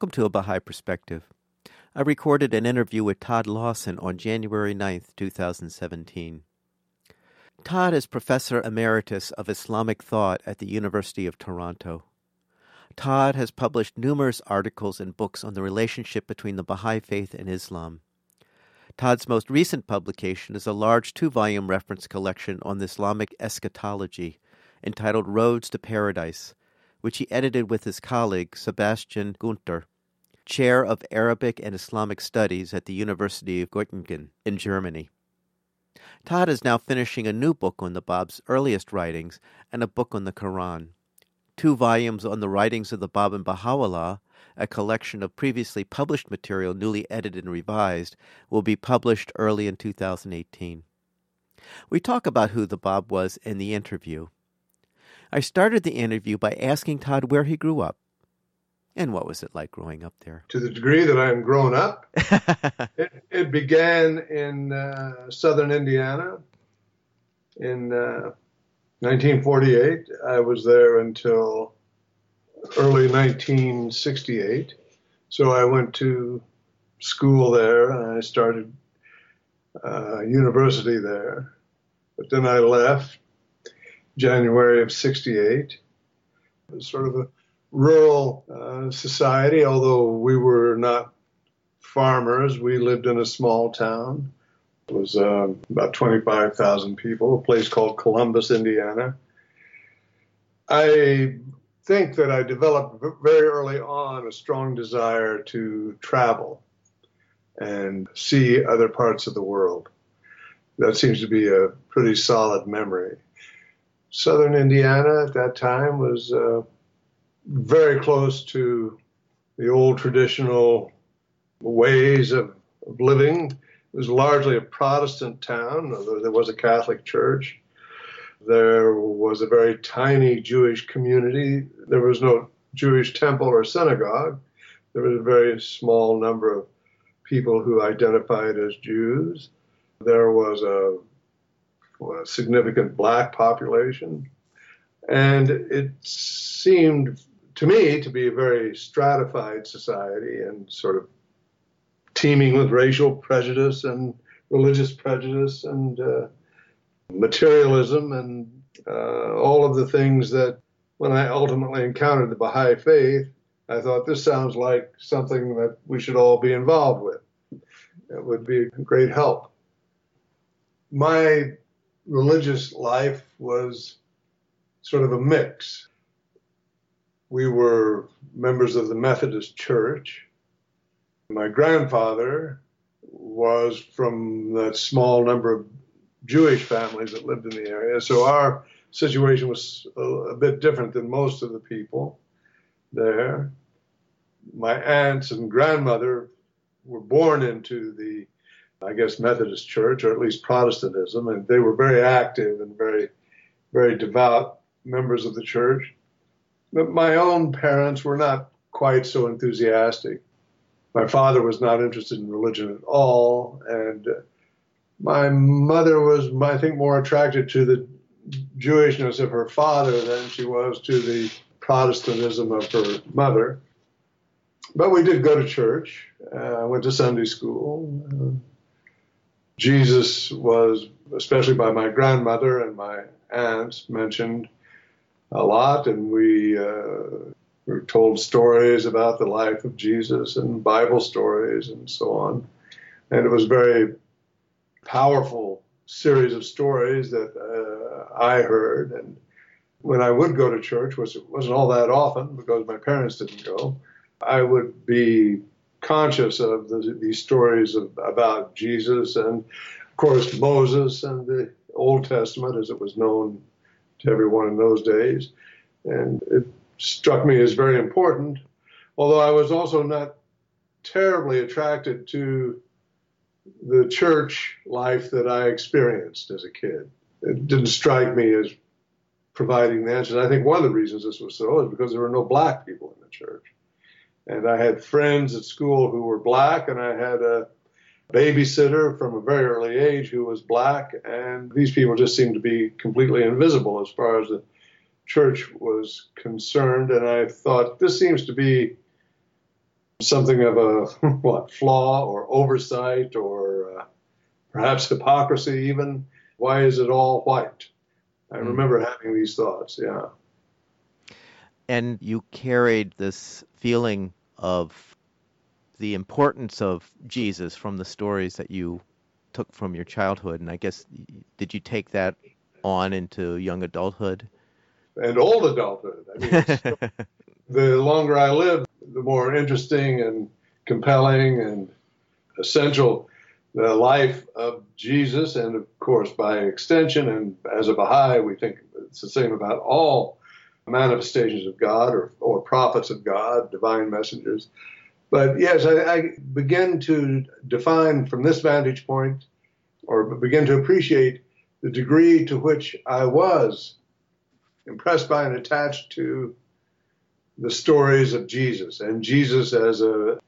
Welcome to A Baha'i Perspective. I recorded an interview with Todd Lawson on January 9th, 2017. Todd is Professor Emeritus of Islamic Thought at the University of Toronto. Todd has published numerous articles and books on the relationship between the Baha'i Faith and Islam. Todd's most recent publication is a large two volume reference collection on Islamic eschatology entitled Roads to Paradise which he edited with his colleague Sebastian Günther, chair of Arabic and Islamic Studies at the University of Göttingen in Germany. Todd is now finishing a new book on the Bab's earliest writings and a book on the Quran. Two volumes on the writings of the Bab and Baha'u'llah, a collection of previously published material newly edited and revised, will be published early in 2018. We talk about who the Bab was in the interview. I started the interview by asking Todd where he grew up. And what was it like growing up there? To the degree that I'm grown up, it, it, began in uh, southern Indiana in uh, 1948. I was there until early 1968. So I went to school there and I started uh, university there. But then I left January of 68. It was sort of a rural uh, society, although we were not farmers. We lived in a small town. It was uh, about 25,000 people, a place called Columbus, Indiana. I think that I developed very early on a strong desire to travel and see other parts of the world. That seems to be a pretty solid memory southern Indiana at that time was uh, very close to the old traditional ways of, of, living. It was largely a Protestant town, although there was a Catholic church. There was a very tiny Jewish community. There was no Jewish temple or synagogue. There was a very small number of people who identified as Jews. There was a a significant black population. And it seemed to me to be a very stratified society and sort of teeming with racial prejudice and religious prejudice and uh, materialism and uh, all of the things that when I ultimately encountered the Baha'i faith, I thought this sounds like something that we should all be involved with. It would be a great help. My religious life was sort of a mix. We were members of the Methodist Church. My grandfather was from that small number of Jewish families that lived in the area. So our situation was a, a bit different than most of the people there. My aunts and grandmother were born into the I guess, Methodist Church, or at least Protestantism, and they were very active and very, very devout members of the church. But my own parents were not quite so enthusiastic. My father was not interested in religion at all, and my mother was, I think, more attracted to the Jewishness of her father than she was to the Protestantism of her mother. But we did go to church. Uh, went to Sunday school. Uh, Jesus was, especially by my grandmother and my aunts, mentioned a lot, and we uh, were told stories about the life of Jesus and Bible stories and so on. And it was a very powerful series of stories that uh, I heard. And when I would go to church, which wasn't all that often because my parents didn't go, I would be conscious of the, these stories of, about Jesus and, of course, Moses and the Old Testament, as it was known to everyone in those days. And it struck me as very important. Although I was also not terribly attracted to the church life that I experienced as a kid. It didn't strike me as providing the answers. I think one of the reasons this was so is because there were no black people in the church. And I had friends at school who were black, and I had a babysitter from a very early age who was black, and these people just seemed to be completely invisible as far as the church was concerned. And I thought this seems to be something of a what flaw or oversight or uh, perhaps hypocrisy even. Why is it all white? I mm. remember having these thoughts. Yeah. And you carried this feeling of the importance of Jesus from the stories that you took from your childhood. And I guess, did you take that on into young adulthood? And old adulthood. I mean, the longer I live, the more interesting and compelling and essential the life of Jesus, and of course, by extension, and as a Baha'i, we think it's the same about all manifestations of God or, or prophets of God, divine messengers. But yes, I, I begin to define from this vantage point, or begin to appreciate the degree to which I was impressed by and attached to the stories of Jesus and Jesus as a,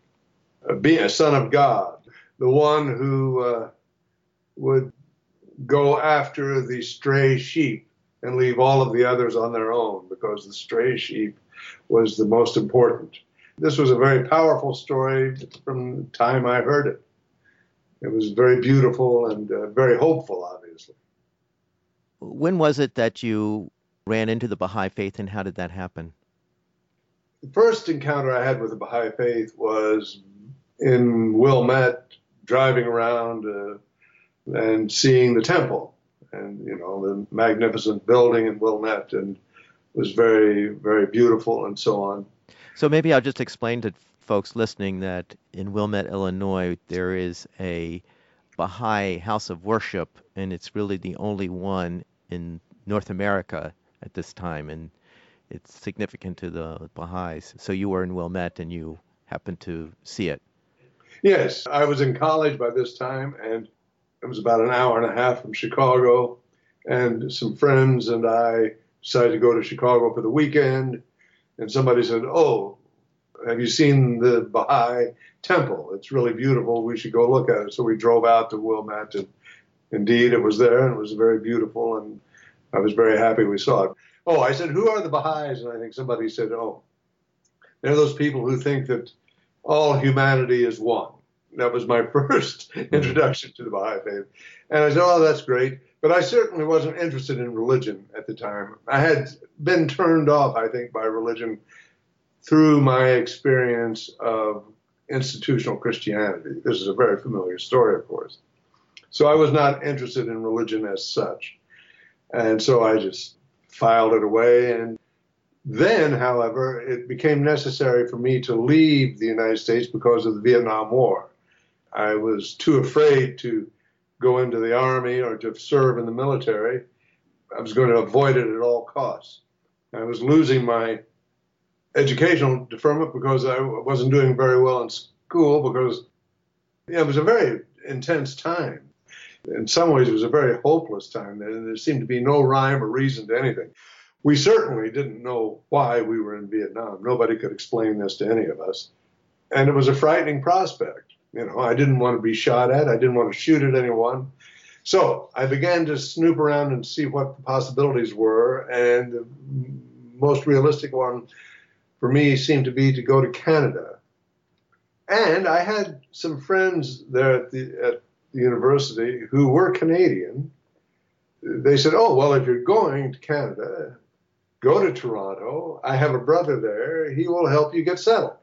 a being a son of God, the one who uh, would go after the stray sheep and leave all of the others on their own because the stray sheep was the most important. This was a very powerful story from the time I heard it. It was very beautiful and uh, very hopeful, obviously. When was it that you ran into the Baha'i faith and how did that happen? The first encounter I had with the Baha'i faith was in Wilmette, driving around uh, and seeing the temple and, you know, the magnificent building in Wilmette and was very, very beautiful and so on. So maybe I'll just explain to folks listening that in Wilmette, Illinois, there is a Baha'i house of worship, and it's really the only one in North America at this time. And it's significant to the Baha'is. So you were in Wilmette and you happened to see it. Yes, I was in college by this time, and it was about an hour and a half from Chicago. And some friends and I decided to go to Chicago for the weekend. And somebody said, Oh, have you seen the Baha'i temple? It's really beautiful. We should go look at it. So we drove out to Wilmette, and indeed it was there, and it was very beautiful. And I was very happy we saw it. Oh, I said, who are the Baha'is? And I think somebody said, oh, they're those people who think that all humanity is one. That was my first introduction to the Baha'i faith. And I said, oh, that's great. But I certainly wasn't interested in religion at the time. I had been turned off, I think, by religion through my experience of institutional Christianity. This is a very familiar story, of course. So I was not interested in religion as such. And so I just filed it away. And then, however, it became necessary for me to leave the United States because of the Vietnam War. I was too afraid to go into the army or to serve in the military. I was going to avoid it at all costs. I was losing my educational deferment because I wasn't doing very well in school because yeah, it was a very intense time in some ways, it was a very hopeless time. There seemed to be no rhyme or reason to anything. We certainly didn't know why we were in Vietnam. Nobody could explain this to any of us. And it was a frightening prospect. You know, I didn't want to be shot at. I didn't want to shoot at anyone. So I began to snoop around and see what the possibilities were. And the most realistic one for me seemed to be to go to Canada. And I had some friends there at the at university who were Canadian, they said, Oh, well, if you're going to Canada, go to Toronto. I have a brother there. He will help you get settled.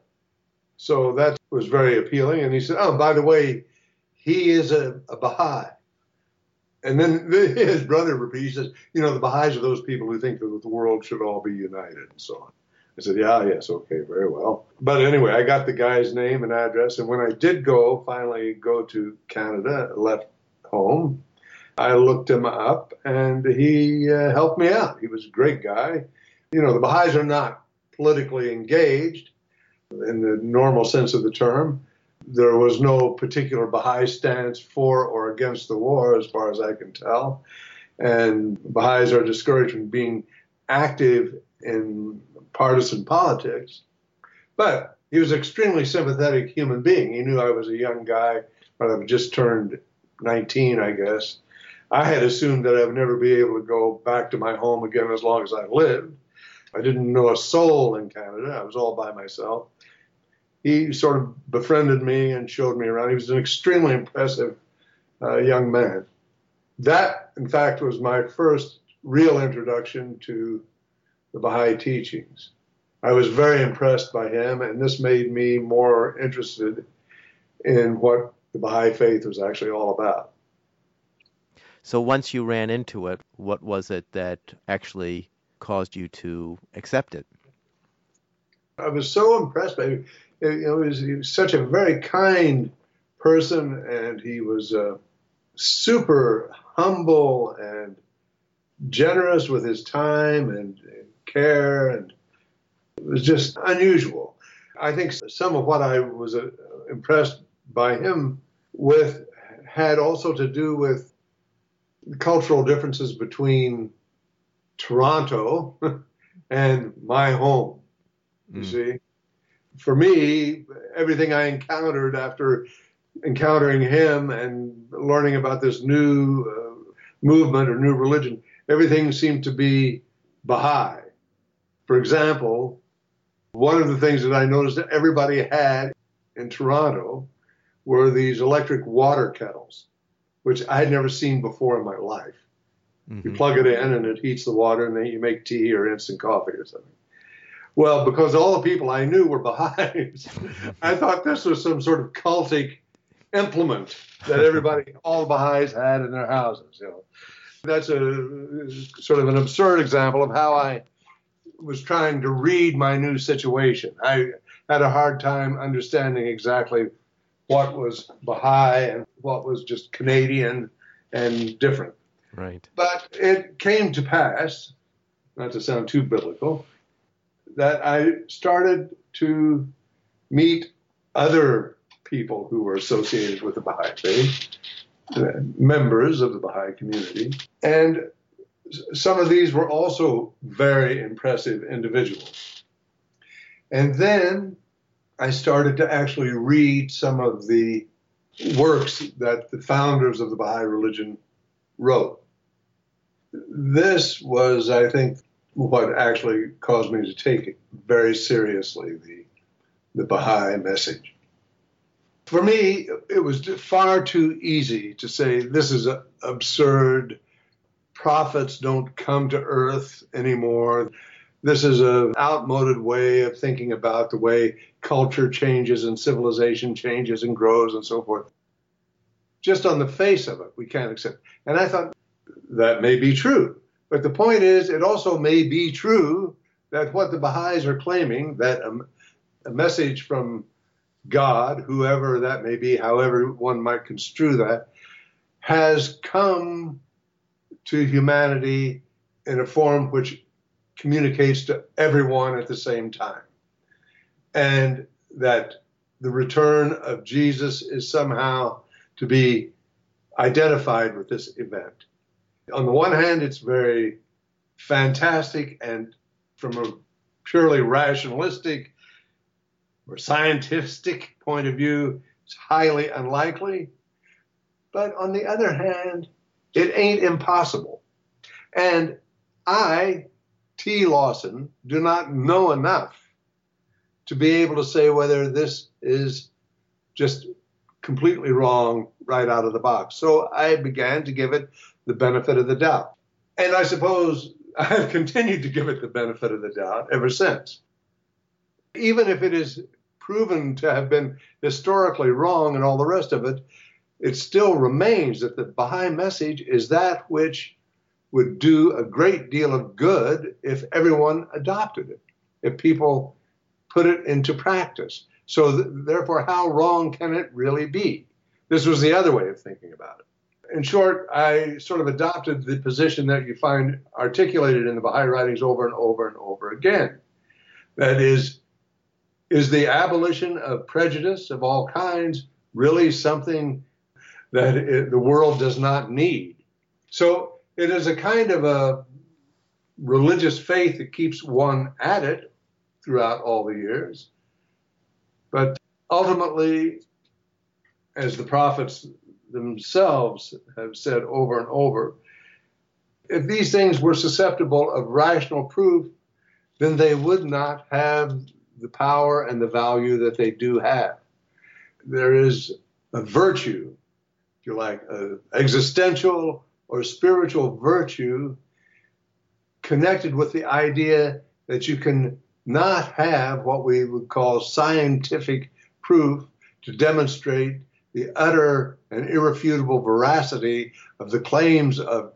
So that was very appealing. And he said, Oh, by the way, he is a, a Baha'i. And then his brother he says, You know, the Baha'is are those people who think that the world should all be united and so on. I said, yeah, yes, okay, very well. But anyway, I got the guy's name and address. And when I did go, finally go to Canada, left home, I looked him up and he uh, helped me out. He was a great guy. You know, the Baha'is are not politically engaged, in the normal sense of the term. There was no particular Baha'i stance for or against the war, as far as I can tell. And Baha'is are discouraged from being active in partisan politics. But he was an extremely sympathetic human being. He knew I was a young guy, but I've just turned 19, I guess. I had assumed that I would never be able to go back to my home again as long as I lived. I didn't know a soul in Canada. I was all by myself. He sort of befriended me and showed me around. He was an extremely impressive uh, young man. That, in fact, was my first real introduction to the Baha'i teachings. I was very impressed by him, and this made me more interested in what the Baha'i faith was actually all about. So once you ran into it, what was it that actually caused you to accept it? I was so impressed by him. You know, he was, he was such a very kind person, and he was uh, super humble and generous with his time and, and care, and it was just unusual. I think some of what I was uh, impressed by him with had also to do with cultural differences between Toronto and my home. You mm. see, for me, everything I encountered after encountering him and learning about this new uh, movement or new religion, everything seemed to be Baha'i. For example, one of the things that I noticed that everybody had in Toronto were these electric water kettles, which I had never seen before in my life. Mm-hmm. You plug it in and it heats the water, and then you make tea or instant coffee or something. Well, because all the people I knew were Baha'is, I thought this was some sort of cultic implement that everybody, all the Baha'is had in their houses. You know, that's a sort of an absurd example of how I was trying to read my new situation. I had a hard time understanding exactly what was Baha'i and what was just Canadian and different. Right. But it came to pass, not to sound too biblical, that I started to meet other people who were associated with the Baha'i faith, uh, members of the Baha'i community. And some of these were also very impressive individuals. And then I started to actually read some of the works that the founders of the Baha'i religion wrote. This was, I think, what actually caused me to take it very seriously the, the Baha'i message. For me, it was far too easy to say this is absurd. Prophets don't come to earth anymore. This is an outmoded way of thinking about the way culture changes and civilization changes and grows and so forth. Just on the face of it, we can't accept. And I thought that may be true. But the point is, it also may be true that what the Baha'is are claiming, that a, a message from God, whoever that may be, however one might construe that, has come to humanity in a form which communicates to everyone at the same time. And that the return of Jesus is somehow to be identified with this event. On the one hand, it's very fantastic, and from a purely rationalistic or scientific point of view, it's highly unlikely. But on the other hand, it ain't impossible. And I T. Lawson do not know enough to be able to say whether this is just completely wrong right out of the box. So I began to give it the benefit of the doubt. And I suppose I've continued to give it the benefit of the doubt ever since. Even if it is proven to have been historically wrong and all the rest of it, it still remains that the Baha'i message is that which would do a great deal of good if everyone adopted it, if people put it into practice. So, th- therefore, how wrong can it really be? This was the other way of thinking about it. In short, I sort of adopted the position that you find articulated in the Baha'i writings over and over and over again. That is, Is the abolition of prejudice of all kinds really something that it, the world does not need? So it is a kind of a religious faith that keeps one at it throughout all the years. But ultimately, as the prophets themselves have said over and over, if these things were susceptible of rational proof, then they would not have the power and the value that they do have. There is a virtue, if you like, an existential or spiritual virtue connected with the idea that you can not have what we would call scientific proof to demonstrate the utter and irrefutable veracity of the claims of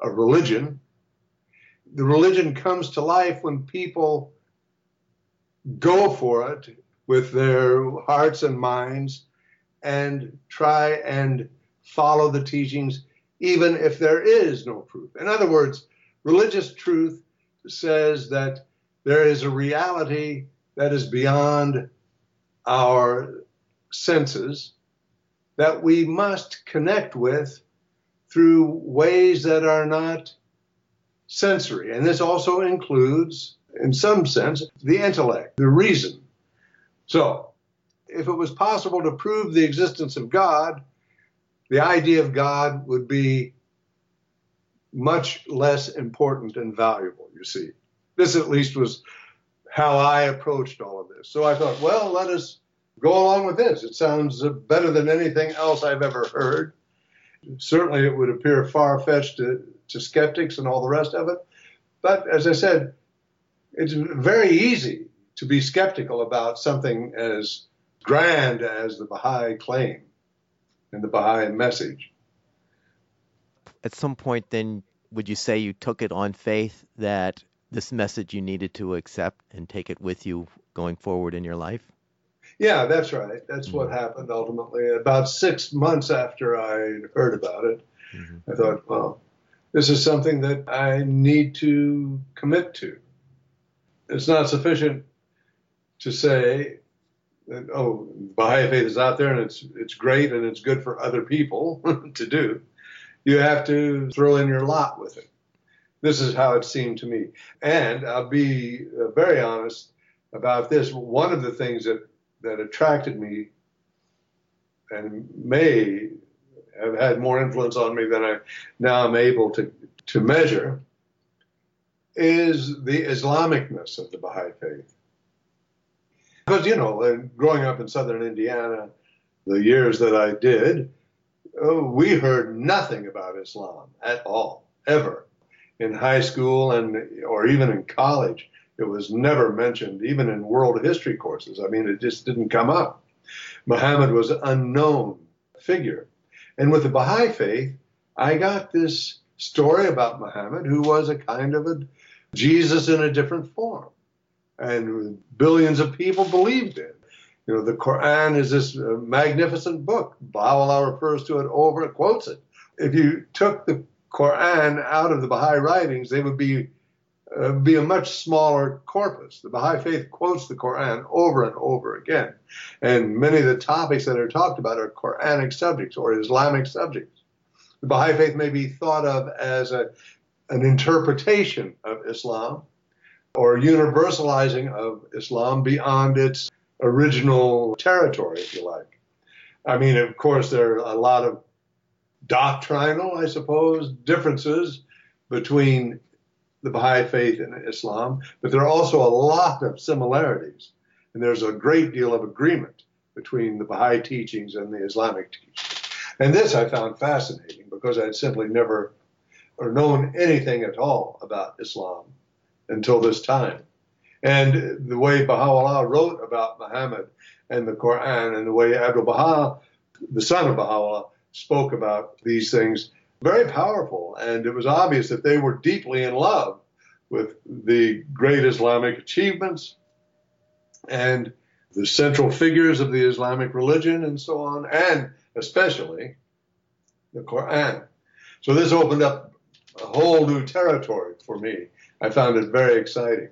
a religion. The religion comes to life when people go for it with their hearts and minds and try and follow the teachings, even if there is no proof. In other words, religious truth says that there is a reality that is beyond our senses that we must connect with through ways that are not sensory. And this also includes, in some sense, the intellect, the reason. So, if it was possible to prove the existence of God, the idea of God would be much less important and valuable, you see. This, at least, was how I approached all of this. So I thought, well, let us go along with this. It sounds better than anything else I've ever heard. Certainly, it would appear far fetched to, to skeptics and all the rest of it. But as I said, it's very easy to be skeptical about something as grand as the Baha'i claim and the Baha'i message. At some point, then, would you say you took it on faith that this message you needed to accept and take it with you going forward in your life? Yeah, that's right. That's mm-hmm. what happened ultimately. About six months after I heard about it, mm-hmm. I thought, well, this is something that I need to commit to. It's not sufficient to say that, oh, Baha'i faith is out there and it's it's great and it's good for other people to do. You have to throw in your lot with it. This is how it seemed to me. And I'll be very honest about this. One of the things that that attracted me and may have had more influence on me than I now am able to, to measure is the Islamicness of the Baha'i faith. Because, you know, growing up in southern Indiana, the years that I did, oh, we heard nothing about Islam at all, ever. In high school and or even in college, it was never mentioned, even in world history courses. I mean, it just didn't come up. Muhammad was an unknown figure. And with the Baha'i faith, I got this story about Muhammad, who was a kind of a Jesus in a different form. And billions of people believed in. You know, the Quran is this uh, magnificent book. Baha'u'llah refers to it over quotes it. If you took the Quran out of the Baha'i writings, they would be uh, be a much smaller corpus. The Baha'i faith quotes the Quran over and over again, and many of the topics that are talked about are Quranic subjects or Islamic subjects. The Baha'i faith may be thought of as a, an interpretation of Islam or universalizing of Islam beyond its original territory, if you like. I mean, of course, there are a lot of doctrinal, I suppose, differences between the Baha'i faith and Islam, but there are also a lot of similarities. And there's a great deal of agreement between the Baha'i teachings and the Islamic teachings. And this I found fascinating because I'd simply never or known anything at all about Islam until this time. And the way Baha'u'llah wrote about Muhammad and the Quran and the way Abdul Baha, the son of Baha'u'llah, spoke about these things very powerful. And it was obvious that they were deeply in love with the great Islamic achievements and the central figures of the Islamic religion and so on, and especially the Quran. So this opened up a whole new territory for me. I found it very exciting.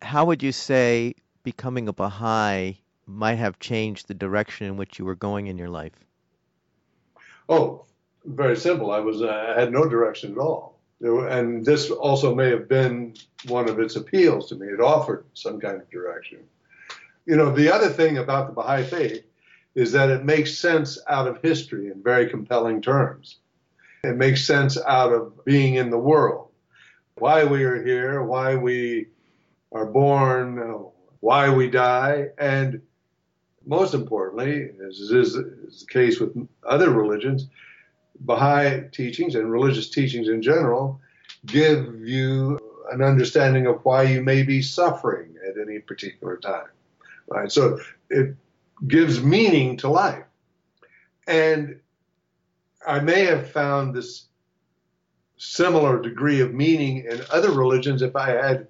How would you say becoming a Baha'i might have changed the direction in which you were going in your life? Oh, very simple. I was uh, I had no direction at all, and this also may have been one of its appeals to me. It offered some kind of direction. You know, the other thing about the Baha'i faith is that it makes sense out of history in very compelling terms. It makes sense out of being in the world, why we are here, why we are born, why we die, and most importantly, as is, is the case with other religions, Baha'i teachings and religious teachings in general give you an understanding of why you may be suffering at any particular time. Right? So it gives meaning to life. And I may have found this similar degree of meaning in other religions if I had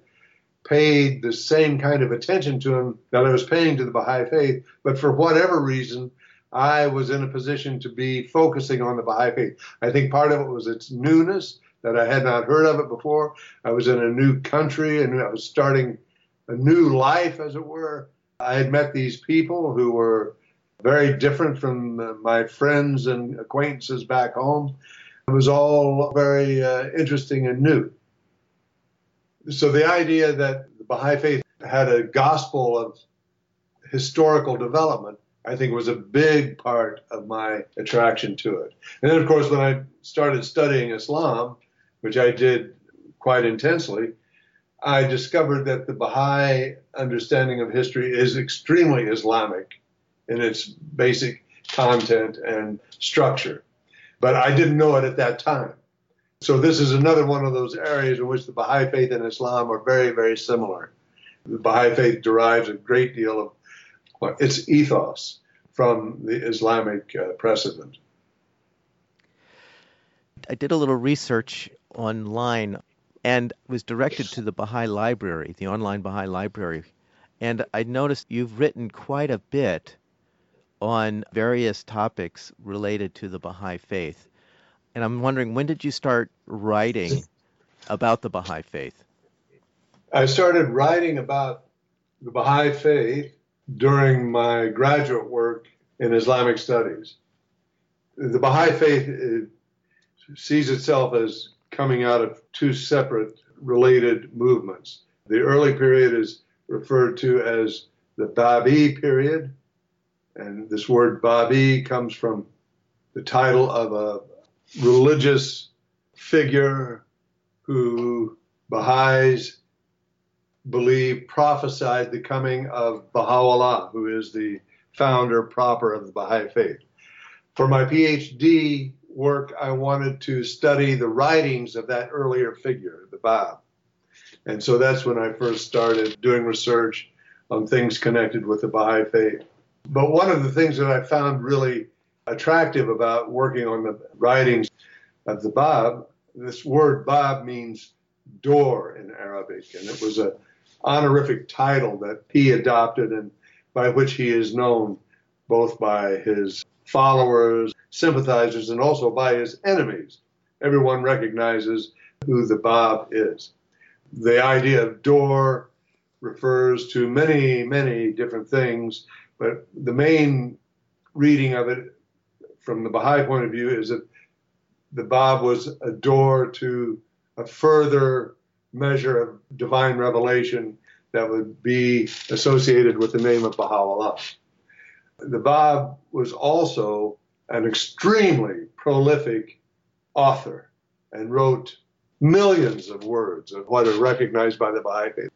paid the same kind of attention to them that I was paying to the Baha'i faith. But for whatever reason, I was in a position to be focusing on the Baha'i faith. I think part of it was its newness, that I had not heard of it before. I was in a new country and I was starting a new life, as it were. I had met these people who were very different from my friends and acquaintances back home. It was all very uh, interesting and new. So the idea that the Baha'i faith had a gospel of historical development, I think was a big part of my attraction to it. And then, of course, when I started studying Islam, which I did quite intensely, I discovered that the Baha'i understanding of history is extremely Islamic in its basic content and structure. But I didn't know it at that time. So this is another one of those areas in which the Baha'i faith and Islam are very, very similar. The Baha'i faith derives a great deal of its ethos from the Islamic uh, precedent. I did a little research online and was directed to the Baha'i Library, the online Baha'i Library. And I noticed you've written quite a bit on various topics related to the Baha'i faith. And I'm wondering, when did you start writing about the Baha'i faith? I started writing about the Baha'i faith during my graduate work in Islamic studies. The Baha'i faith uh, sees itself as coming out of two separate related movements. The early period is referred to as the Babi period, and this word Babi comes from the title of a religious figure who Baha'is believe prophesied the coming of Baha'u'llah, who is the founder proper of the Baha'i faith. For my PhD work, I wanted to study the writings of that earlier figure, the Bab. And so that's when I first started doing research on things connected with the Baha'i faith. But one of the things that I found really attractive about working on the writings of the Bab, this word Bab means door in Arabic, and it was a honorific title that he adopted and by which he is known both by his followers, sympathizers, and also by his enemies. Everyone recognizes who the Bab is. The idea of door refers to many, many different things, but the main reading of it from the Baha'i point of view is that the Bab was a door to a further measure of divine revelation that would be associated with the name of Baha'u'llah. The Bab was also an extremely prolific author and wrote millions of words of what are recognized by the Baha'i faith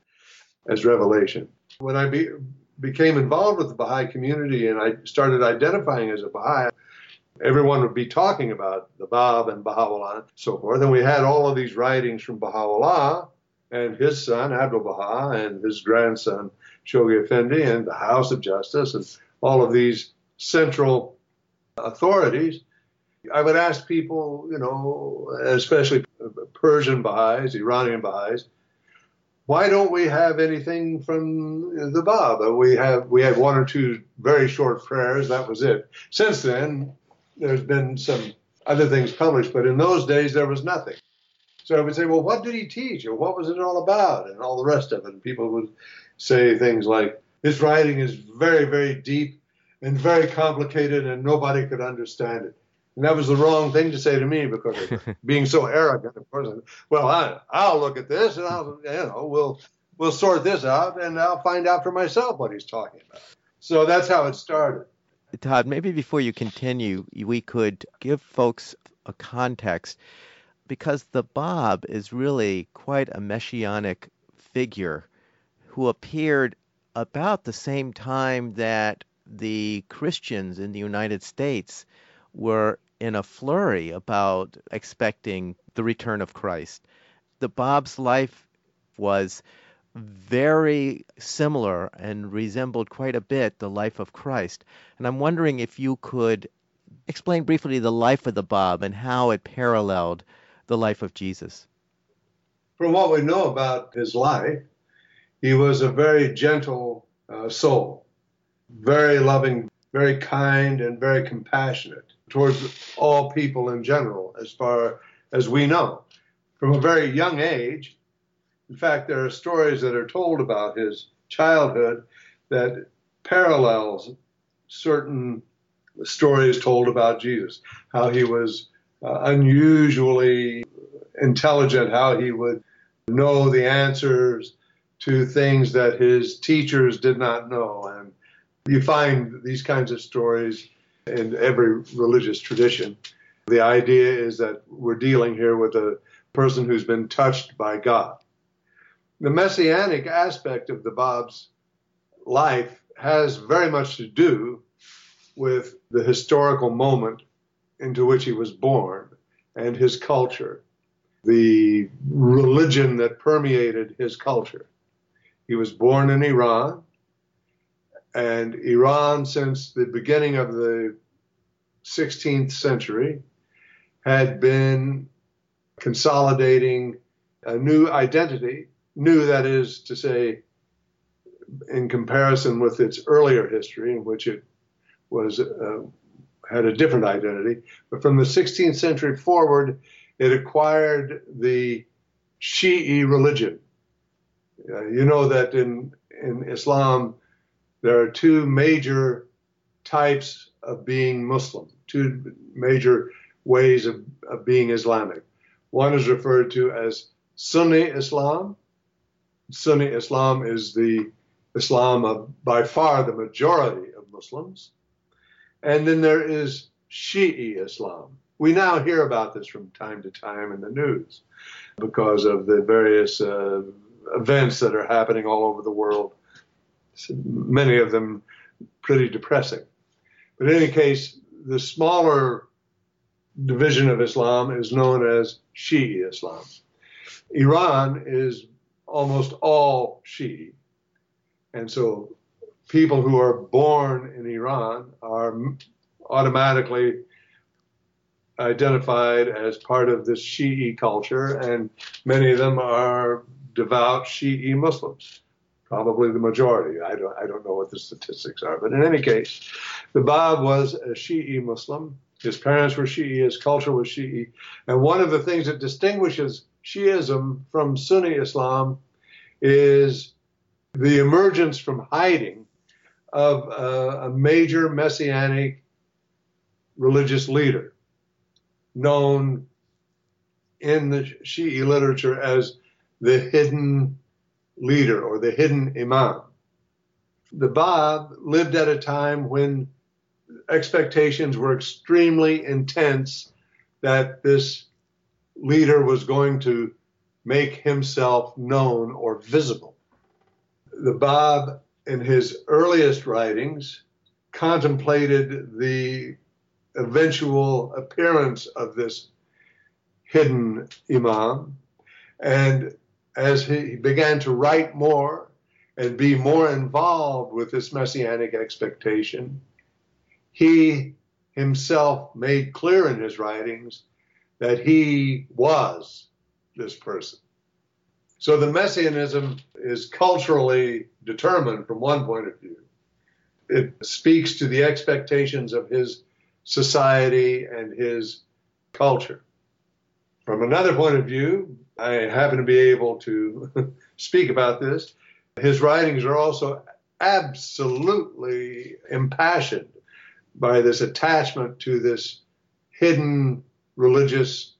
as revelation. When I be, became involved with the Baha'i community and I started identifying as a Baha'i, everyone would be talking about the Bab and Baha'u'llah and so forth. And we had all of these writings from Baha'u'llah and his son, Abdul Baha, and his grandson, Shoghi Effendi, and the House of Justice, and all of these central authorities. I would ask people, you know, especially Persian Baha'is, Iranian Baha'is, why don't we have anything from the Bab? We have we had one or two very short prayers. That was it. Since then, there's been some other things published, but in those days there was nothing. So I would say, well, what did he teach, or what was it all about, and all the rest of it. And people would say things like, his writing is very, very deep and very complicated, and nobody could understand it. And that was the wrong thing to say to me because being so arrogant. Of course, well, I, I'll look at this and I'll, you know, we'll we'll sort this out and I'll find out for myself what he's talking about. So that's how it started. Todd, maybe before you continue, we could give folks a context because the Bab is really quite a messianic figure who appeared about the same time that the Christians in the United States were in a flurry about expecting the return of Christ. The Bab's life was very similar and resembled quite a bit the life of Christ. And I'm wondering if you could explain briefly the life of the Bab and how it paralleled the life of Jesus. From what we know about his life, he was a very gentle uh, soul, very loving, very kind, and very compassionate towards all people in general, as far as we know. From a very young age, in fact, there are stories that are told about his childhood that parallels certain stories told about Jesus, how he was uh, unusually intelligent, how he would know the answers to things that his teachers did not know. And you find these kinds of stories in every religious tradition. The idea is that we're dealing here with a person who's been touched by God. The messianic aspect of the Bab's life has very much to do with the historical moment into which he was born and his culture, the religion that permeated his culture. He was born in Iran, and Iran, since the beginning of the 16th century, had been consolidating a new identity, new, that is to say, in comparison with its earlier history, in which it was uh, had a different identity. But from the 16th century forward, it acquired the Shi'i religion. Uh, you know that in in Islam there are two major types of being Muslim, two major ways of, of being Islamic. One is referred to as Sunni Islam. Sunni Islam is the Islam of by far the majority of Muslims. And then there is Shi'i Islam. We now hear about this from time to time in the news because of the various uh, events that are happening all over the world, many of them pretty depressing. But in any case, the smaller division of Islam is known as Shi'i Islam. Iran is almost all Shi'i. And so people who are born in Iran are automatically identified as part of this Shi'i culture, and many of them are devout Shi'i Muslims, probably the majority. I don't, I don't know what the statistics are, but in any case, the Bab was a Shi'i Muslim. His parents were Shi'i, his culture was Shi'i. And one of the things that distinguishes Shi'ism from Sunni Islam is the emergence from hiding of a, a major messianic religious leader known in the Shi'i literature as the hidden leader or the hidden imam. The Bab lived at a time when expectations were extremely intense that this leader was going to make himself known or visible. The Bab in his earliest writings, contemplated the eventual appearance of this hidden imam. And as he began to write more and be more involved with this messianic expectation, he himself made clear in his writings that he was this person. So the messianism is culturally determined from one point of view. It speaks to the expectations of his society and his culture. From another point of view, I happen to be able to speak about this. His writings are also absolutely impassioned by this attachment to this hidden religious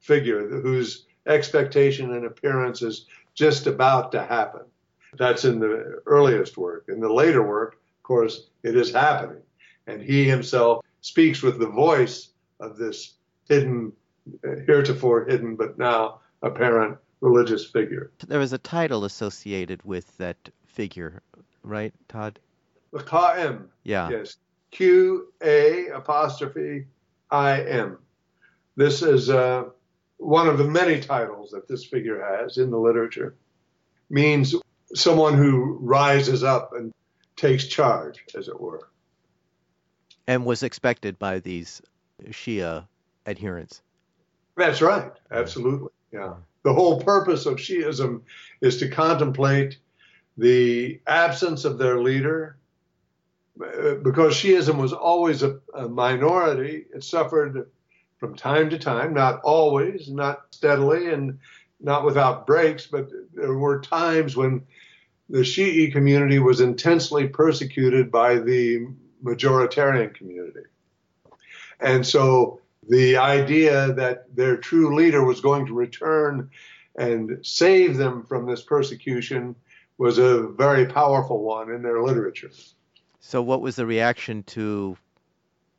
figure whose expectation and appearance is just about to happen. That's in the earliest work. In the later work, of course, it is happening. And he himself speaks with the voice of this hidden, heretofore hidden, but now apparent religious figure. There was a title associated with that figure, right, Todd? The Qa'im. Yeah. Yes. Q A apostrophe I M. This is uh, one of the many titles that this figure has in the literature. Means someone who rises up and takes charge, as it were. And was expected by these Shia adherents. That's right. Absolutely. Yeah. The whole purpose of Shiism is to contemplate the absence of their leader. Because Shiism was always a, a minority, it suffered from time to time, not always, not steadily, and not without breaks, but there were times when the Shi'i community was intensely persecuted by the majoritarian community. And so the idea that their true leader was going to return and save them from this persecution was a very powerful one in their literature. So, what was the reaction to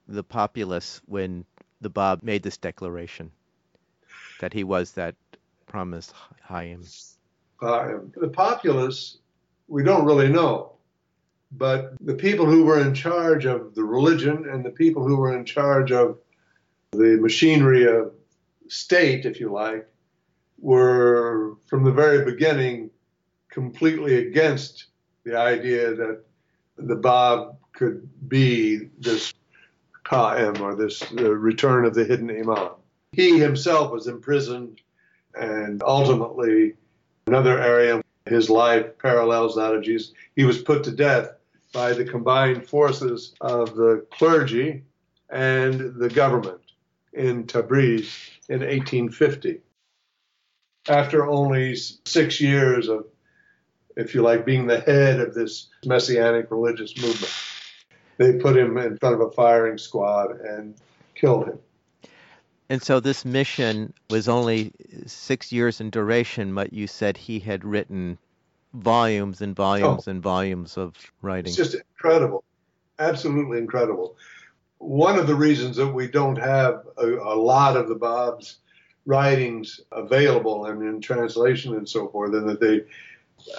the populace when the Bab made this declaration that he was that promised Qa'im? Uh, the populace, we don't really know. But the people who were in charge of the religion and the people who were in charge of the machinery of state, if you like, were from the very beginning completely against the idea that the Bab could be this Qa'im or this return of the hidden Imam. He himself was imprisoned, and ultimately, another area his life parallels that of Jesus. He was put to death by the combined forces of the clergy and the government in Tabriz in 1850. After only six years of, if you like, being the head of this messianic religious movement, they put him in front of a firing squad and killed him. And so this mission was only six years in duration, but you said he had written volumes and volumes oh, and volumes of writing. It's just incredible, absolutely incredible. One of the reasons that we don't have a, a lot of the Bab's writings available and in translation and so forth, and that they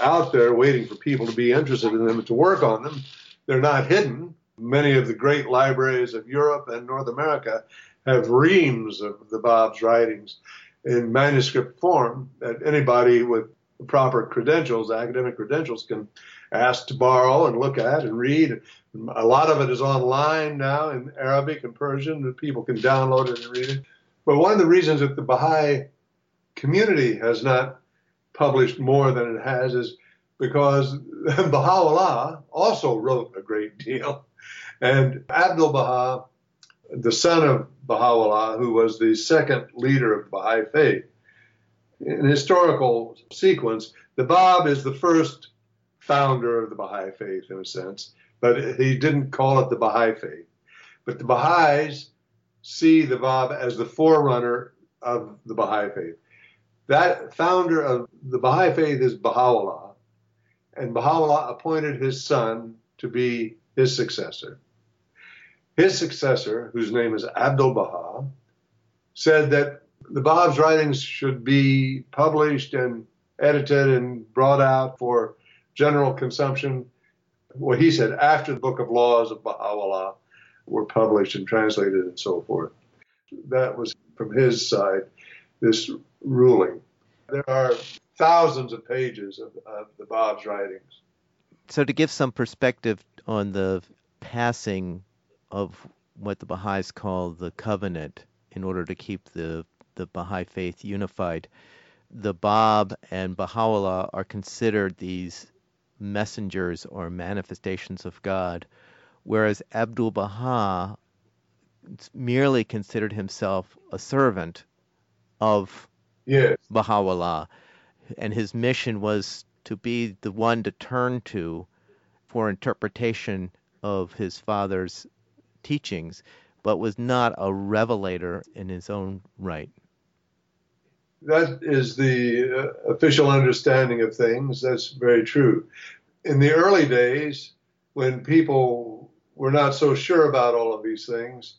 out there waiting for people to be interested in them to work on them. They're not hidden. Many of the great libraries of Europe and North America have reams of the Bab's writings in manuscript form that anybody with proper credentials, academic credentials, can ask to borrow and look at and read. A lot of it is online now in Arabic and Persian that people can download it and read it. But one of the reasons that the Baha'i community has not published more than it has is because Baha'u'llah also wrote a great deal. And Abdul Baha, the son of Baha'u'llah, who was the second leader of the Baha'i faith, in historical sequence, the Bab is the first founder of the Baha'i faith in a sense, but he didn't call it the Baha'i faith. But the Baha'is see the Bab as the forerunner of the Baha'i faith. That founder of the Baha'i faith is Baha'u'llah, and Baha'u'llah appointed his son to be his successor. His successor, whose name is Abdul Baha, said that the Bab's writings should be published and edited and brought out for general consumption. What he said after the Book of Laws of Baha'u'llah were published and translated and so forth. That was from his side, this ruling. There are thousands of pages of, of the Bab's writings. So, to give some perspective on the passing of what the Baha'is call the covenant in order to keep the the Baha'i faith unified, the Bab and Baha'u'llah are considered these messengers or manifestations of God, whereas Abdul Baha merely considered himself a servant of yes. Baha'u'llah, and his mission was to be the one to turn to for interpretation of his father's teachings, but was not a revelator in his own right. That is the uh, official understanding of things. That's very true. In the early days, when people were not so sure about all of these things,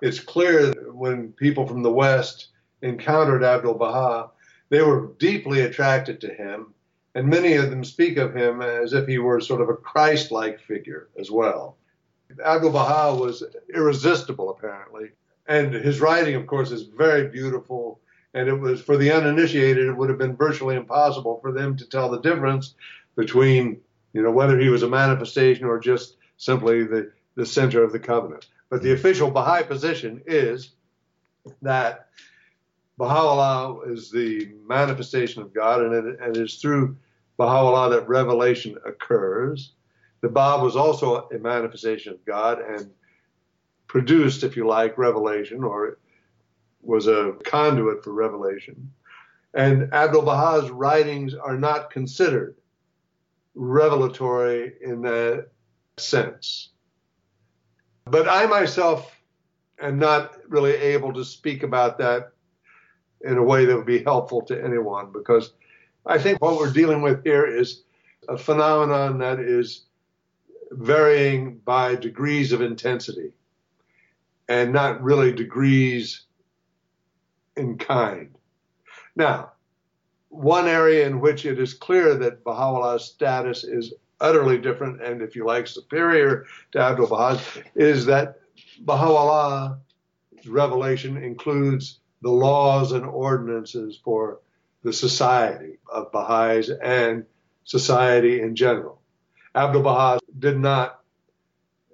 it's clear that when people from the West encountered Abdul Baha, they were deeply attracted to him, and many of them speak of him as if he were sort of a Christ like figure as well. Abdul Baha was irresistible, apparently, and his writing, of course, is very beautiful. And it was for the uninitiated, it would have been virtually impossible for them to tell the difference between, you know, whether he was a manifestation or just simply the, the center of the covenant. But the official Baha'i position is that Baha'u'llah is the manifestation of God, and it, and it is through Baha'u'llah that revelation occurs. The Bab was also a manifestation of God and produced, if you like, revelation, or was a conduit for revelation. And Abdul Baha's writings are not considered revelatory in that sense. But I myself am not really able to speak about that in a way that would be helpful to anyone because I think what we're dealing with here is a phenomenon that is varying by degrees of intensity and not really degrees in kind. Now, one area in which it is clear that Baha'u'llah's status is utterly different and, if you like, superior to Abdul Baha's is that Baha'u'llah's revelation includes the laws and ordinances for the society of Baha'is and society in general. Abdul Baha did not,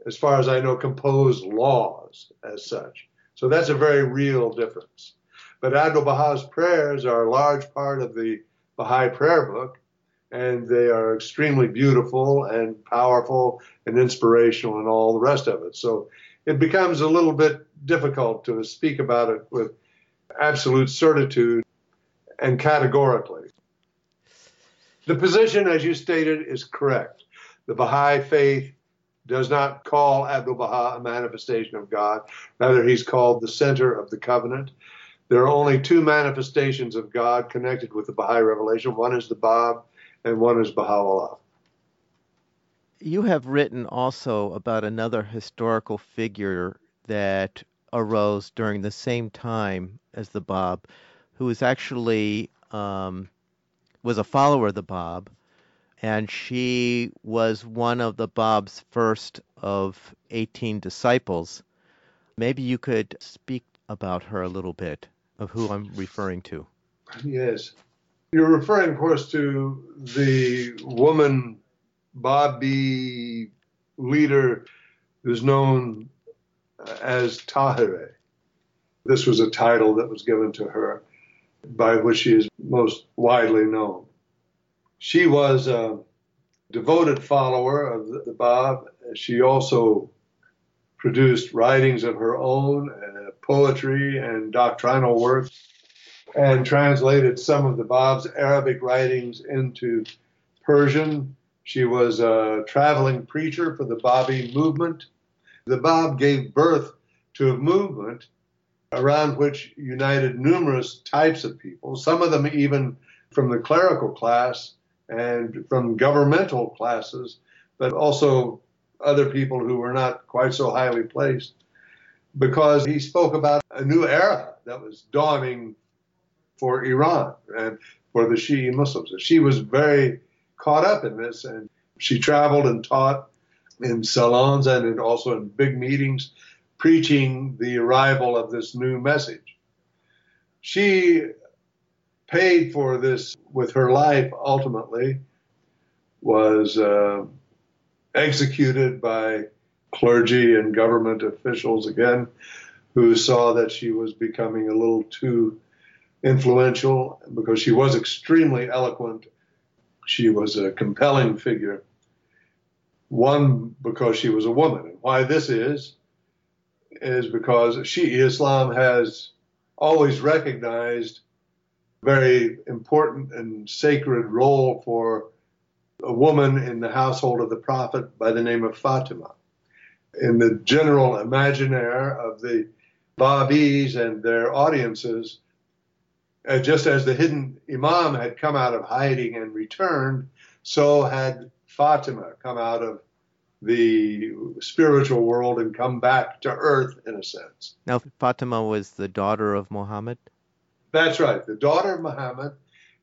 as far as I know, compose laws as such. So that's a very real difference. But Abdul Baha's prayers are a large part of the Baha'i prayer book, and they are extremely beautiful and powerful and inspirational and all the rest of it. So it becomes a little bit difficult to speak about it with absolute certitude and categorically. The position, as you stated, is correct. The Baha'i faith does not call Abdul Baha a manifestation of God. Rather, he's called the center of the covenant. There are only two manifestations of God connected with the Baha'i revelation one is the Bab, and one is Baha'u'llah. You have written also about another historical figure that arose during the same time as the Bab, who was actually um, was a follower of the Bab, and she was one of the Bab's first of 18 disciples. Maybe you could speak about her a little bit, of who I'm referring to. Yes. You're referring, of course, to the woman Babi leader who's known as Tahirih. This was a title that was given to her by which she is most widely known. She was a devoted follower of the, the Bab. She also produced writings of her own, uh, poetry and doctrinal works, and translated some of the Bab's Arabic writings into Persian. She was a traveling preacher for the Babi movement. The Bab gave birth to a movement around which united numerous types of people, some of them even from the clerical class and from governmental classes, but also other people who were not quite so highly placed, because he spoke about a new era that was dawning for Iran and for the Shi'i Muslims. She was very caught up in this, and she traveled and taught in salons and also in big meetings, preaching the arrival of this new message. She paid for this with her life ultimately, was uh, executed by clergy and government officials again, who saw that she was becoming a little too influential because she was extremely eloquent. She was a compelling figure. One, because she was a woman. And why this is, is because Shi'i Islam has always recognized very important and sacred role for a woman in the household of the prophet by the name of Fatima. In the general imaginaire of the Babis and their audiences, uh, just as the hidden Imam had come out of hiding and returned, so had Fatima come out of the spiritual world and come back to earth in a sense. Now, Fatima was the daughter of Muhammad? That's right, the daughter of Muhammad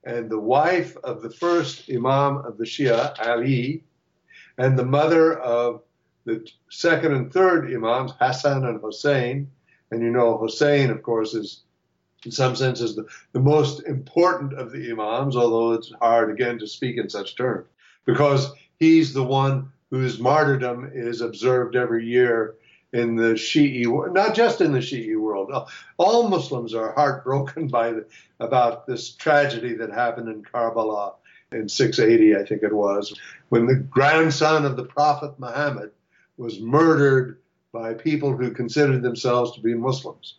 and the wife of the first Imam of the Shia, Ali, and the mother of the second and third Imams, Hassan and Hussein. And you know, Hussein, of course, is in some senses the, the most important of the Imams, although it's hard again to speak in such terms, because he's the one whose martyrdom is observed every year in the Shi'i, world, not just in the Shi'i world. Uh, all Muslims are heartbroken by the, about this tragedy that happened in Karbala in 680, I think it was, when the grandson of the Prophet Muhammad was murdered by people who considered themselves to be Muslims.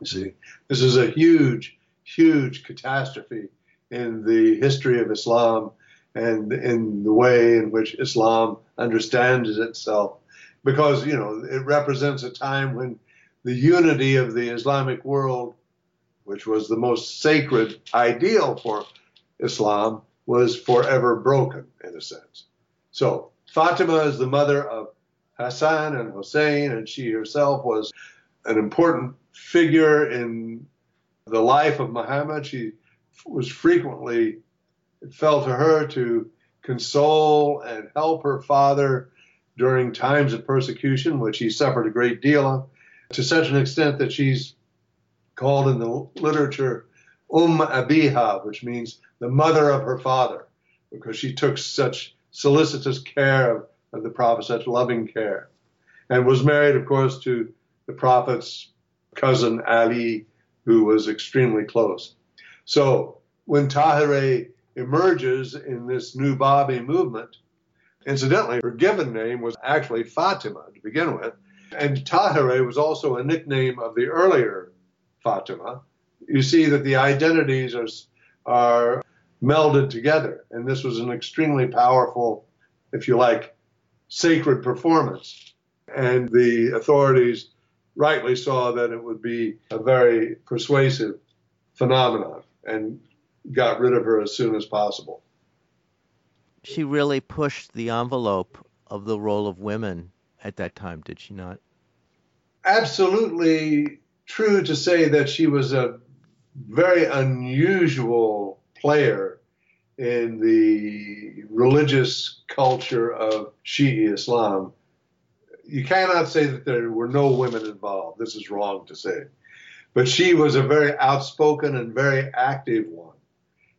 You see, this is a huge, huge catastrophe in the history of Islam and in the way in which Islam understands itself. Because, you know, it represents a time when the unity of the Islamic world, which was the most sacred ideal for Islam, was forever broken, in a sense. So, Fatima is the mother of Hassan and Hussein, and she herself was an important figure in the life of Muhammad. She was frequently it fell to her to console and help her father during times of persecution, which he suffered a great deal of, to such an extent that she's called in the literature Umm Abiha, which means the mother of her father, because she took such solicitous care of, of the Prophet, such loving care, and was married, of course, to the Prophet's cousin Ali, who was extremely close. So when Tahirih emerges in this new Babi movement. Incidentally, her given name was actually Fatima to begin with, and Tahirih was also a nickname of the earlier Fatima. You see that the identities are, are melded together, and this was an extremely powerful, if you like, sacred performance. And the authorities rightly saw that it would be a very persuasive phenomenon and got rid of her as soon as possible. She really pushed the envelope of the role of women at that time, did she not? Absolutely true to say that she was a very unusual player in the religious culture of Shi'i Islam. You cannot say that there were no women involved. This is wrong to say. But she was a very outspoken and very active one.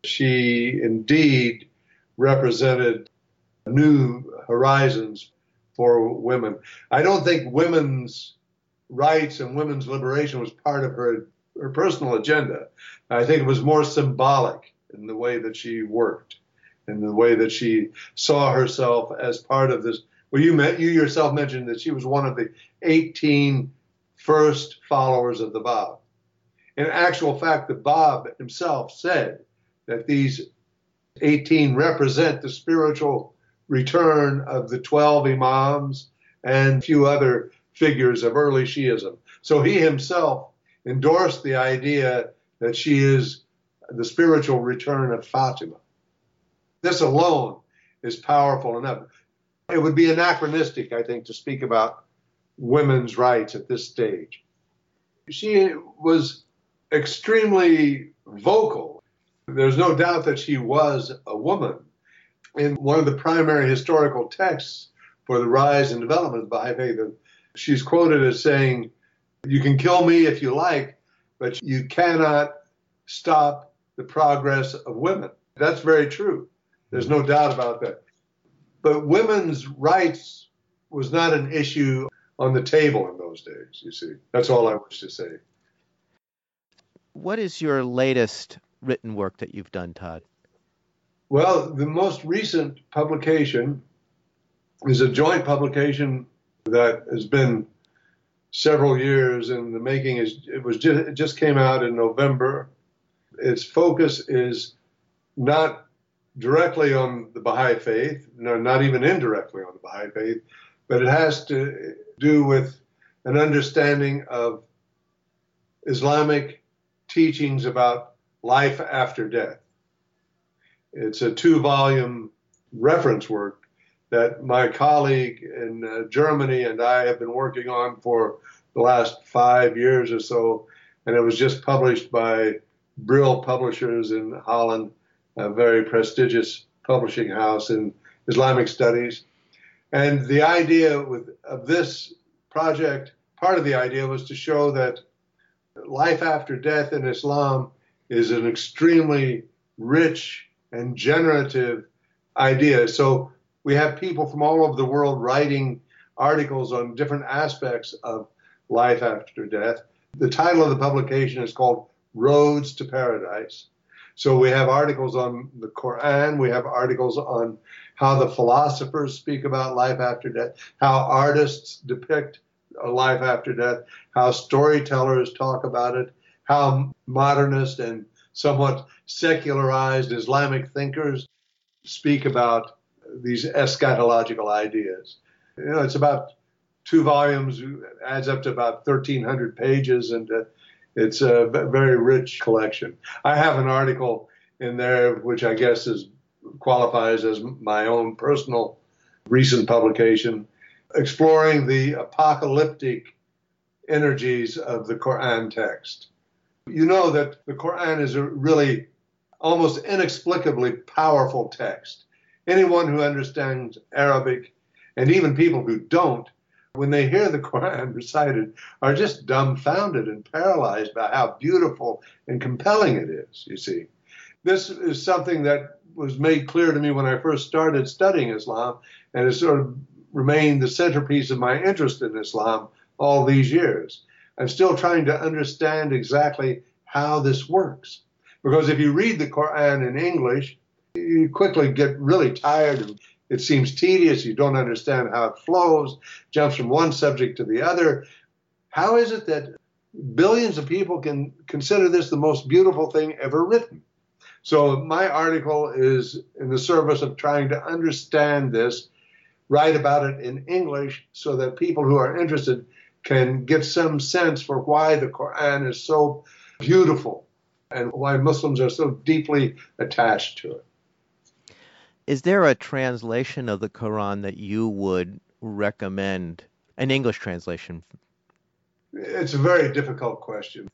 She indeed represented new horizons for women. I don't think women's rights and women's liberation was part of her, her personal agenda. I think it was more symbolic in the way that she worked, in the way that she saw herself as part of this. Well, you met, you yourself mentioned that she was one of the 18 first followers of the Bab. In actual fact, the Bab himself said that these 18 represent the spiritual return of the 12 Imams and a few other figures of early Shiism. So he himself endorsed the idea that she is the spiritual return of Fatima. This alone is powerful enough. It would be anachronistic, I think, to speak about women's rights at this stage. She was extremely vocal there's no doubt that she was a woman. In one of the primary historical texts for the rise and development of Baha'i faith, she's quoted as saying, You can kill me if you like, but you cannot stop the progress of women. That's very true. There's no doubt about that. But women's rights was not an issue on the table in those days, you see. That's all I wish to say. What is your latest written work that you've done, Todd? Well, the most recent publication is a joint publication that has been several years in the making. It was just, it just came out in November. Its focus is not directly on the Baha'i faith, no, not even indirectly on the Baha'i faith, but it has to do with an understanding of Islamic teachings about life after death. It's a two volume reference work that my colleague in uh, Germany and I have been working on for the last five years or so, and it was just published by Brill Publishers in Holland, a very prestigious publishing house in Islamic studies. And the idea with, of this project, part of the idea was to show that life after death in Islam is an extremely rich and generative idea. So we have people from all over the world writing articles on different aspects of life after death. The title of the publication is called Roads to Paradise. So we have articles on the Quran, we have articles on how the philosophers speak about life after death, how artists depict a life after death, how storytellers talk about it, how modernist and somewhat secularized Islamic thinkers speak about these eschatological ideas. You know, it's about two volumes, adds up to about 1,300 pages, and uh, it's a very rich collection. I have an article in there which I guess is qualifies as my own personal recent publication, exploring the apocalyptic energies of the Quran text. You know that the Quran is a really almost inexplicably powerful text. Anyone who understands Arabic, and even people who don't, when they hear the Quran recited, are just dumbfounded and paralyzed by how beautiful and compelling it is, you see. This is something that was made clear to me when I first started studying Islam, and has sort of remained the centerpiece of my interest in Islam all these years. I'm still trying to understand exactly how this works. Because if you read the Quran in English, you quickly get really tired and it seems tedious. You don't understand how it flows, jumps from one subject to the other. How is it that billions of people can consider this the most beautiful thing ever written? So, my article is in the service of trying to understand this, write about it in English so that people who are interested can get some sense for why the Quran is so beautiful and why Muslims are so deeply attached to it. Is there a translation of the Quran that you would recommend, an English translation? It's a very difficult question.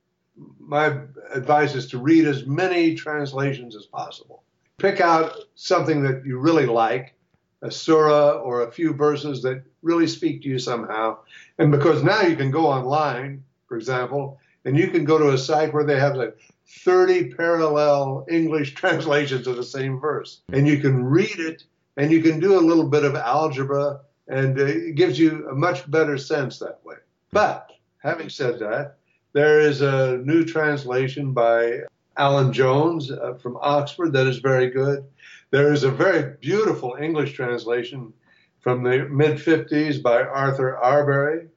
My advice is to read as many translations as possible. Pick out something that you really like, a surah or a few verses that really speak to you somehow. And because now you can go online, for example, and you can go to a site where they have like 30 parallel English translations of the same verse. And you can read it and you can do a little bit of algebra and it gives you a much better sense that way. But having said that, there is a new translation by Alan Jones uh, from Oxford that is very good. There is a very beautiful English translation from the mid 50s by Arthur Arberry.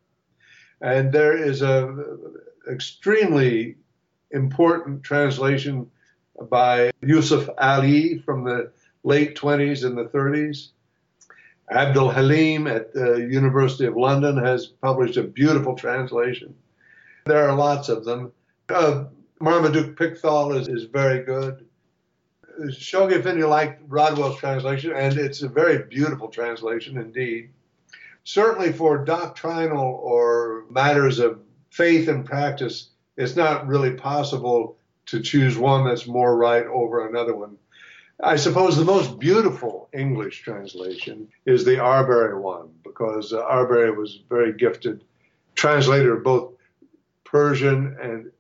And there is a extremely important translation by Yusuf Ali from the late 20s and the 30s. Abdul Halim at the University of London has published a beautiful translation. There are lots of them. Uh, Marmaduke Pickthall is, is very good. Shoghi Effendi liked Rodwell's translation, and it's a very beautiful translation indeed. Certainly for doctrinal or matters of faith and practice, it's not really possible to choose one that's more right over another one. I suppose the most beautiful English translation is the Arberry one, because uh, Arberry was a very gifted translator of both Persian and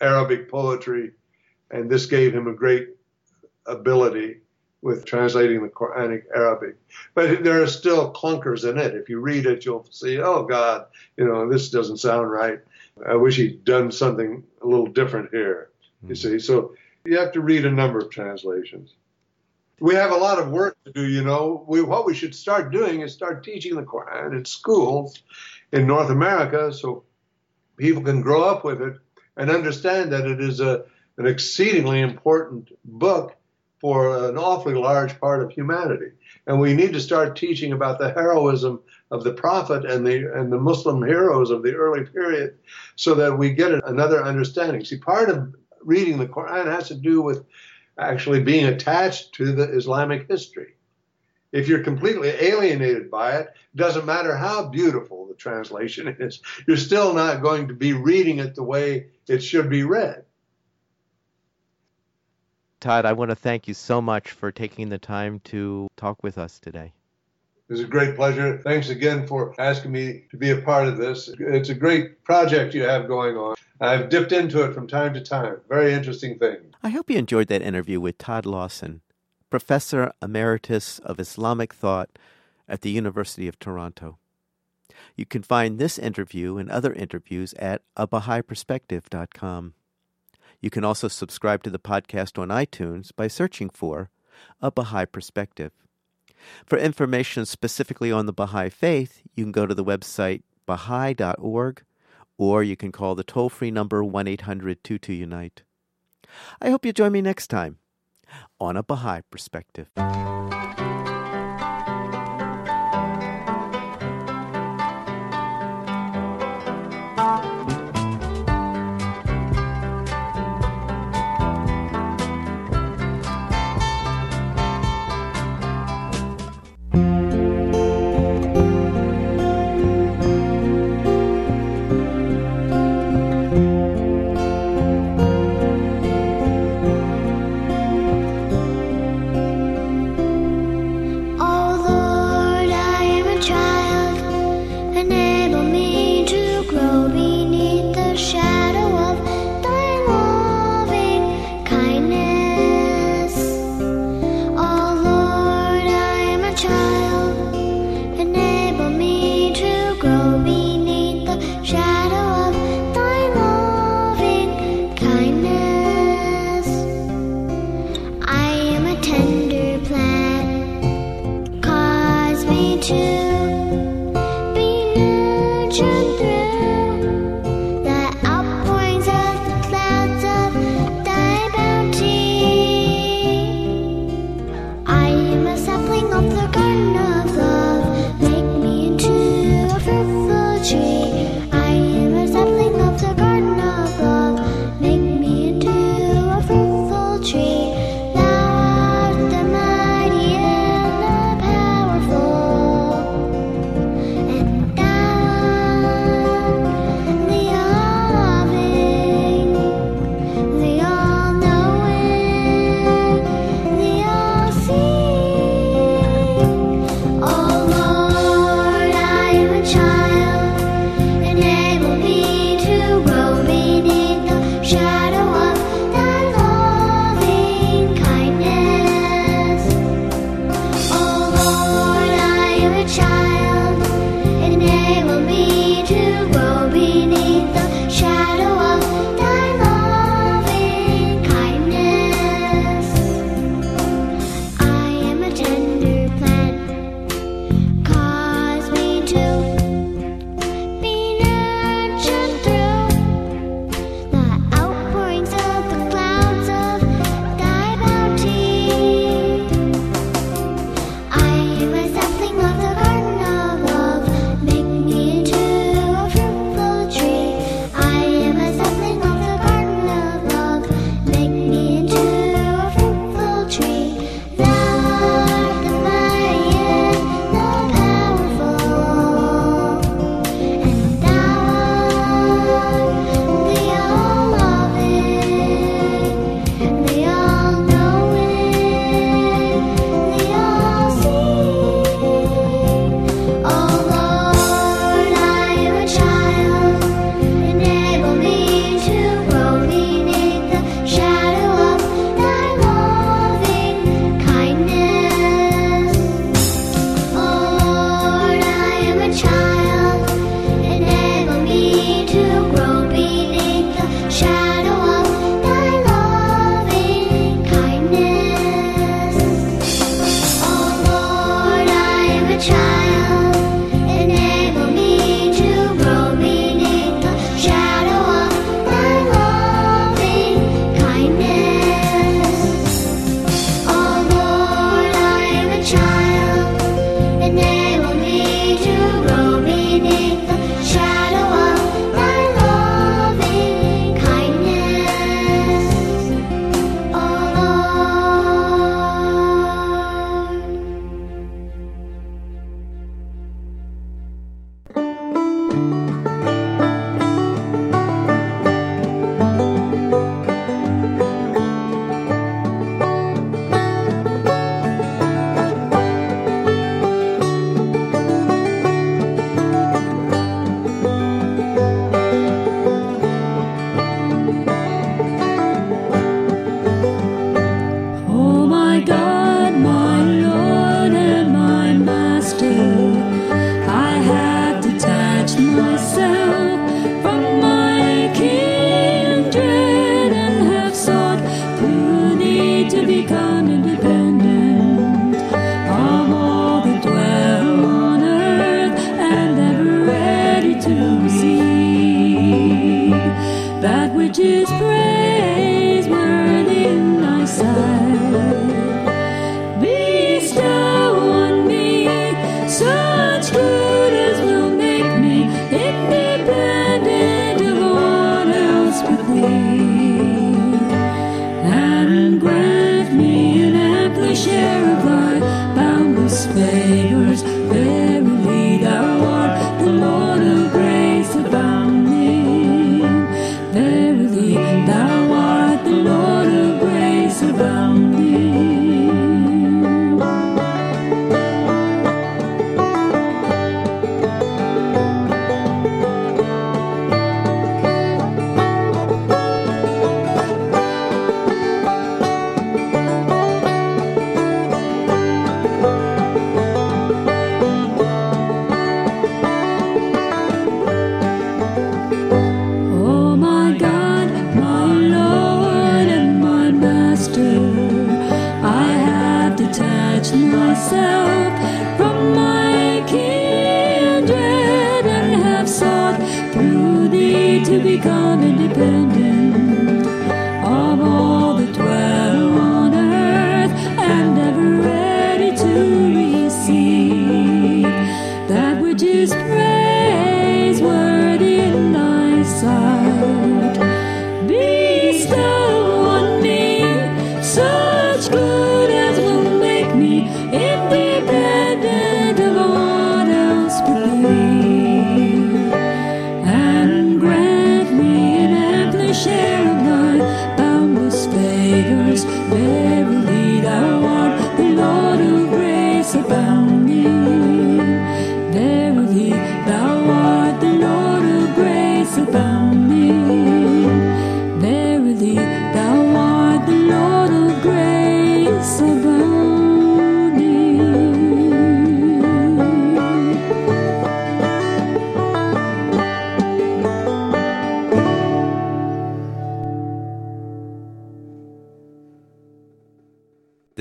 Arabic poetry, and this gave him a great ability with translating the Quranic Arabic. But there are still clunkers in it. If you read it, you'll see, oh God, you know, this doesn't sound right. I wish he'd done something a little different here. You mm-hmm. see, so you have to read a number of translations. We have a lot of work to do, you know. We, what we should start doing is start teaching the Quran in schools in North America so people can grow up with it and understand that it is a, an exceedingly important book for an awfully large part of humanity. And we need to start teaching about the heroism of the Prophet and the and the Muslim heroes of the early period, so that we get another understanding. See, part of reading the Quran has to do with actually being attached to the Islamic history. If you're completely alienated by it, it doesn't matter how beautiful the translation is, you're still not going to be reading it the way it should be read. Todd, I want to thank you so much for taking the time to talk with us today. It was a great pleasure. Thanks again for asking me to be a part of this. It's a great project you have going on. I've dipped into it from time to time. Very interesting thing. I hope you enjoyed that interview with Todd Lawson, Professor Emeritus of Islamic Thought at the University of Toronto. You can find this interview and other interviews at abahaiperspective.com. You can also subscribe to the podcast on iTunes by searching for A Baha'i Perspective. For information specifically on the Baha'i Faith, you can go to the website baha'i.org or you can call the toll free number 1 800 22 Unite. I hope you join me next time on a Baha'i Perspective.